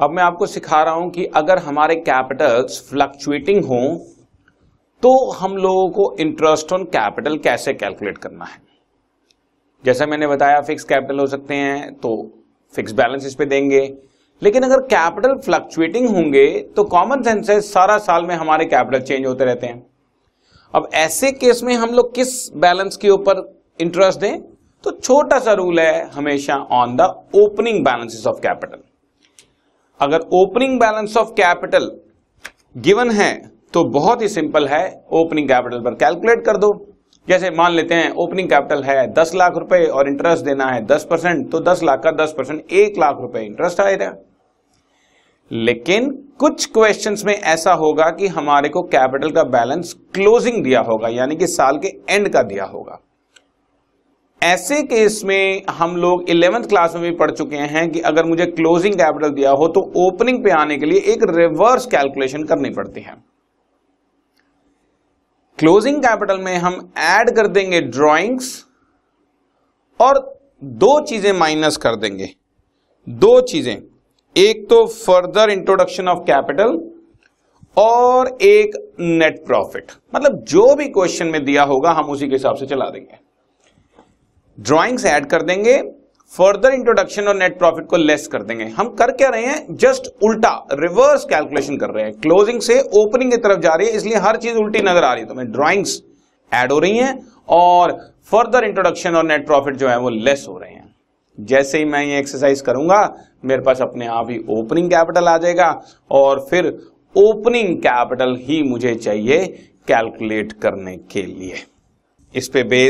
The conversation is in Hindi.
अब मैं आपको सिखा रहा हूँ कि अगर हमारे कैपिटल्स फ्लक्चुएटिंग हो तो हम लोगों को इंटरेस्ट ऑन कैपिटल कैसे कैलकुलेट करना है? जैसा मैंने बताया फिक्स कैपिटल हो सकते हैं तो फिक्स बैलेंस इस पे देंगे। लेकिन अगर कैपिटल फ्लक्चुएटिंग होंगे तो कॉमन सेंस है, सारा साल में हमारे कैपिटल चेंज होते रहते हैं। अब ऐसे केस में हम लोग किस बैलेंस के ऊपर इंटरेस्ट दें? तो छोटा सा रूल है, हमेशा on the opening balances of capital अगर opening balance of capital given है तो बहुत ही सिंपल है ओपनिंग कैपिटल पर कैलकुलेट कर दो। जैसे मान लेते हैं ओपनिंग कैपिटल है दस लाख रुपए और इंटरेस्ट देना है दस परसेंट तो दस लाख का दस परसेंट एक लाख रुपए इंटरेस्ट आएगा। लेकिन कुछ क्वेश्चंस में ऐसा होगा कि हमारे को कैपिटल का बैलेंस क्लोजिंग दिया होगा, यानी कि साल के एंड का दिया होगा। ऐसे केस में हम लोग इलेवेंथ क्लास में भी पढ़ चुके हैं कि अगर मुझे क्लोजिंग कैपिटल दिया हो तो ओपनिंग पे आने के लिए एक रिवर्स कैलकुलेशन करनी पड़ती है। क्लोजिंग कैपिटल में हम ऐड कर देंगे ड्राइंग्स और दो चीज़ें माइनस कर देंगे। दो चीज़ें। एक तो फर्दर इंट्रोडक्शन ऑफ़ कैपिटल और एक नेट प्रॉफिट मतलब जो भी क्वेश्चन में दिया होगा हम उसी के हिसाब से चला देंगे। ड्राइंग्स ऐड कर देंगे फर्दर इंट्रोडक्शन और नेट प्रॉफिट को लेस कर देंगे। हम कर क्या रहे हैं? जस्ट उल्टा रिवर्स कैलकुलेशन कर रहे हैं। क्लोजिंग से ओपनिंग की तरफ़ जा रही है, इसलिए हर चीज़ उल्टी नज़र आ रही है। तो ड्राइंग्स ऐड हो रही हैं और फर्दर इंट्रोडक्शन और नेट प्रॉफिट जो है वो लेस हो रहे हैं। जैसे ही मैं ये एक्सरसाइज करूँगा, मेरे पास अपने आप ही ओपनिंग कैपिटल आ जाएगा और फिर ओपनिंग कैपिटल ही मुझे चाहिए कैलकुलेट करने के लिए। इस पे base